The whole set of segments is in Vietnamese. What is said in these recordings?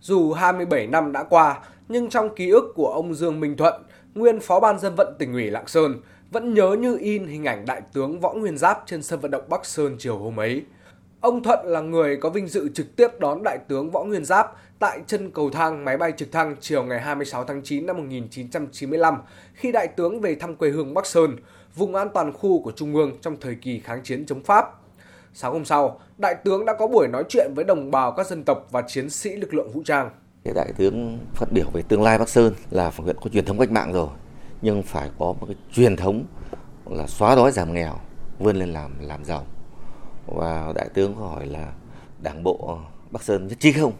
Dù 27 năm đã qua, nhưng trong ký ức của ông Dương Minh Thuận, nguyên phó ban dân vận tỉnh ủy Lạng Sơn, vẫn nhớ như in hình ảnh đại tướng Võ Nguyên Giáp trên sân vận động Bắc Sơn chiều hôm ấy. Ông Thuận là người có vinh dự trực tiếp đón đại tướng Võ Nguyên Giáp tại chân cầu thang máy bay trực thăng chiều ngày 26 tháng 9 năm 1995 khi đại tướng về thăm quê hương Bắc Sơn, vùng an toàn khu của Trung ương trong thời kỳ kháng chiến chống Pháp. Sáng hôm sau, đại tướng đã có buổi nói chuyện với đồng bào các dân tộc và chiến sĩ lực lượng vũ trang. Đại tướng phát biểu về tương lai Bắc Sơn là huyện có truyền thống cách mạng rồi, nhưng phải có một cái truyền thống là xóa đói giảm nghèo, vươn lên làm làm giàu. Và đại tướng hỏi là đảng bộ Bắc Sơn nhất trí không?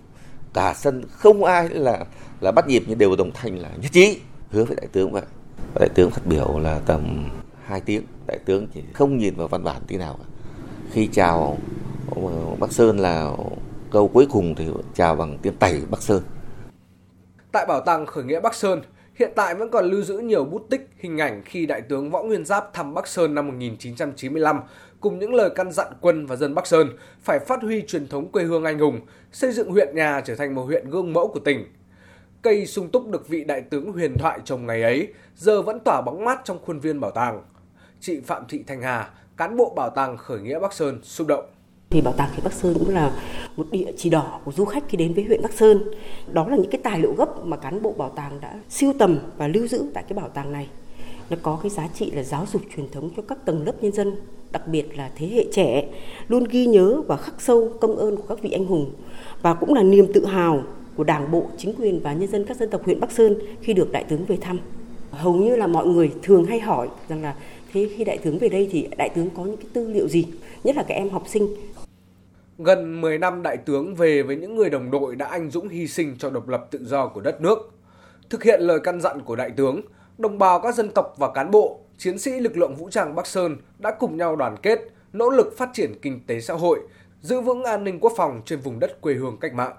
Cả sân không ai là là bắt nhịp nhưng đều đồng thanh là nhất trí hứa với đại tướng vậy. Đại tướng phát biểu là tầm 2 tiếng, đại tướng chỉ không nhìn vào văn bản tí nào cả khi chào ờ, Bắc Sơn là câu cuối cùng thì chào bằng tiếng tẩy Bắc Sơn. Tại Bảo tàng Khởi nghĩa Bắc Sơn, hiện tại vẫn còn lưu giữ nhiều bút tích, hình ảnh khi Đại tướng Võ Nguyên Giáp thăm Bắc Sơn năm 1995 cùng những lời căn dặn quân và dân Bắc Sơn phải phát huy truyền thống quê hương anh hùng, xây dựng huyện nhà trở thành một huyện gương mẫu của tỉnh. Cây sung túc được vị đại tướng huyền thoại trồng ngày ấy giờ vẫn tỏa bóng mát trong khuôn viên bảo tàng. Chị Phạm Thị Thanh Hà, cán bộ bảo tàng khởi nghĩa Bắc Sơn xúc động. Thì bảo tàng khởi Bắc Sơn cũng là một địa chỉ đỏ của du khách khi đến với huyện Bắc Sơn. Đó là những cái tài liệu gốc mà cán bộ bảo tàng đã siêu tầm và lưu giữ tại cái bảo tàng này. Nó có cái giá trị là giáo dục truyền thống cho các tầng lớp nhân dân, đặc biệt là thế hệ trẻ, luôn ghi nhớ và khắc sâu công ơn của các vị anh hùng và cũng là niềm tự hào của Đảng bộ, chính quyền và nhân dân các dân tộc huyện Bắc Sơn khi được đại tướng về thăm. Hầu như là mọi người thường hay hỏi rằng là Thế khi đại tướng về đây thì đại tướng có những cái tư liệu gì, nhất là các em học sinh? Gần 10 năm đại tướng về với những người đồng đội đã anh dũng hy sinh cho độc lập tự do của đất nước. Thực hiện lời căn dặn của đại tướng, đồng bào các dân tộc và cán bộ, chiến sĩ lực lượng vũ trang Bắc Sơn đã cùng nhau đoàn kết, nỗ lực phát triển kinh tế xã hội, giữ vững an ninh quốc phòng trên vùng đất quê hương cách mạng.